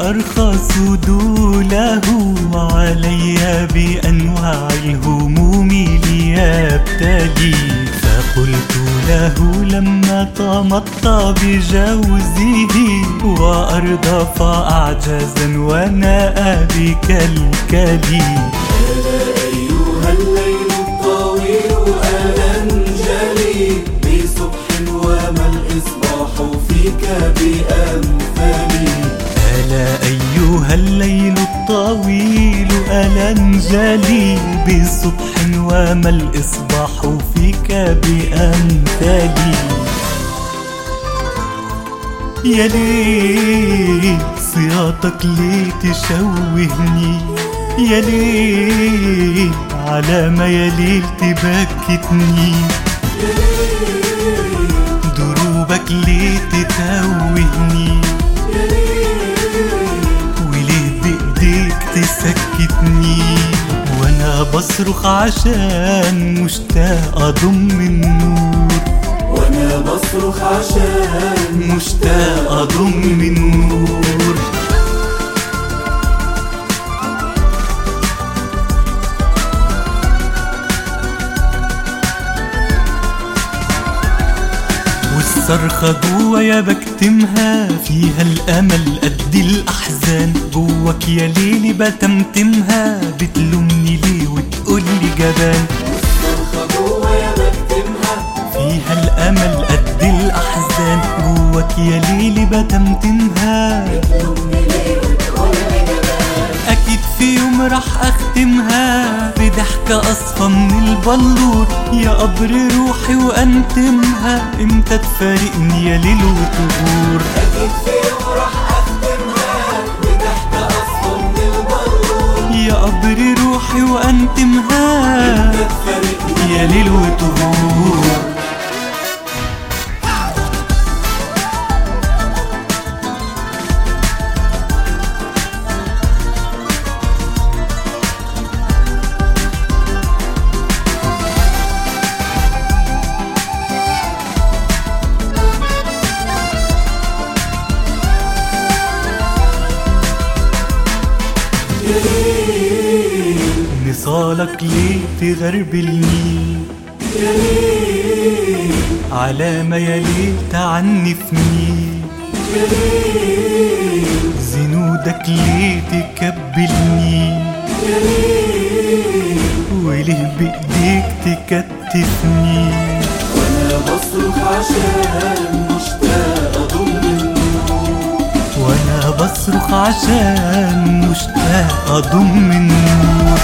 أرخص دوله علي بأنواع الهموم ليبتلي. فقلت له لما تمطى بجوزه وأردف أعجازا وناء بكالكلي الليل الطويل ألنجلي بصبح وما الإصباح فيك بأمثالي يا ليل صياطك ليه تشوهني يا ليل على ما يا ليل تبكتني. دروبك ليه تتوهني بصرخ عشان مشتاق أضم النور. وأنا بصرخ عشان مشتاق أضم النور. والصرخة جوايا بكتمها فيها الأمل قد الأحزان. جواك يا ليلي بتمتمها بتلومني ليه وتقولي جبان. الصرخة جوايا بكتمها. فيها الأمل قد الأحزان. جواك يا ليلي بتمتمها بضحكة أصفى من البلور. يا قبر روحي وأنتمها إمتى تفارقني يا ليل البلور يا قبر روحي وأنتمها يا ليل وتغور؟ نصالك ليه تغربلني على ما يا ليل تعنفني زنودك ليه تكبلني وليه بإيديك تكتفني وأنا بصرخ عشان مشتاق أضم النور. وأنا بصرخ عشان مشتاق أضم النور.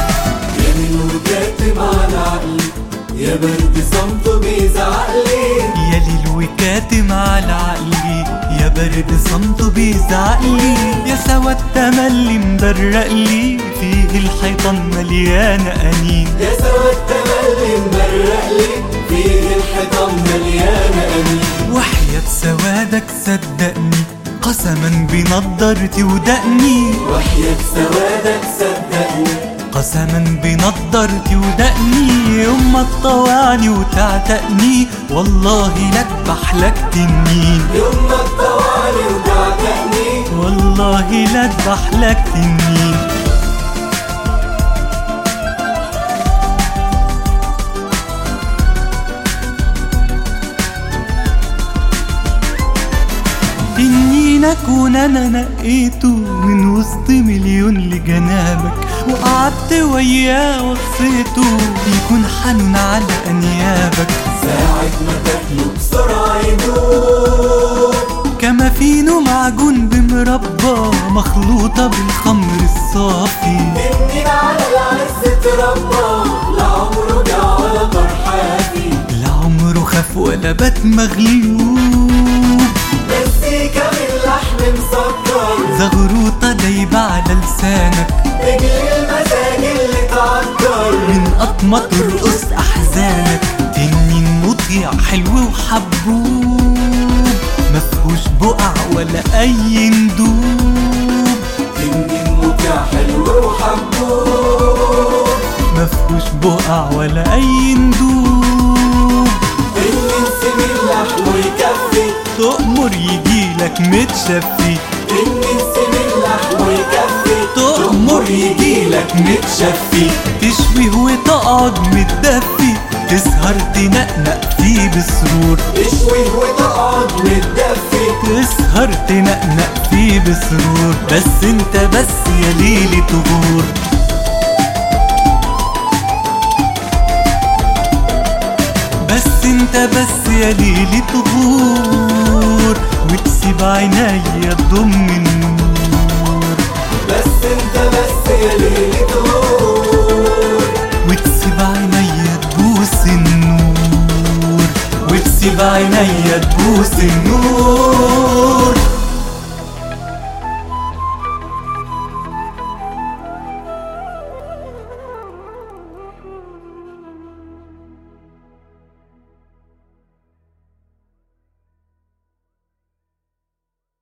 يا برد صمته بيزعقلي يا ليل وكاتم على عقلي يا برد صمته بيزعقلي يا سوا التملي مبرق لي فيه الحيطان مليانة أنين. يا سوا التملي مبرق لي فيه الحيطان مليانة أنين. وحياة سوادك صدقني قسما بنضارتي ودقني. وحياة سوادك صدقني قسما بنضارتي ودقني يوم ما تطوعني وتعتقني والله لك تنين يوم ما تطوعني وتعتقني والله لك تنين تنين اكون أنا نقيته من وسط مليون لجنابك. وقعدت وياه وصيته يكون حنون على أنيابك. ساعة ما تاكله بسرعة يدوب كما فينه معجون بمربى مخلوطة بالخمر الصافي. منين على العز تربى. لا عمره جع ولا فرحاتي لا عمره خاف ولا بات مغلوب قطمة ترقص أحزانك تنين مطيع حلو وحبوب. مفهوش بقع ولا أي ندوب. تنين مطيع حلو وحبوب. مفهوش بقع ولا أي ندوب. تنين سمين لحمه يكفي تؤمر يجيلك متشفي. تنين منك متشفي. تشويه وتقعد متدفي. تسهر تنقنق فيه بسرور. تشوي وتقعد متدفي. تسهر تنقنق فيه بسرور. بس انت بس يا ليلي تغور بس انت بس يا ليلي تغور وتسيب عينيا تضم النور. بس انت بس يا النور. وتسيب عينيا تبوس النور.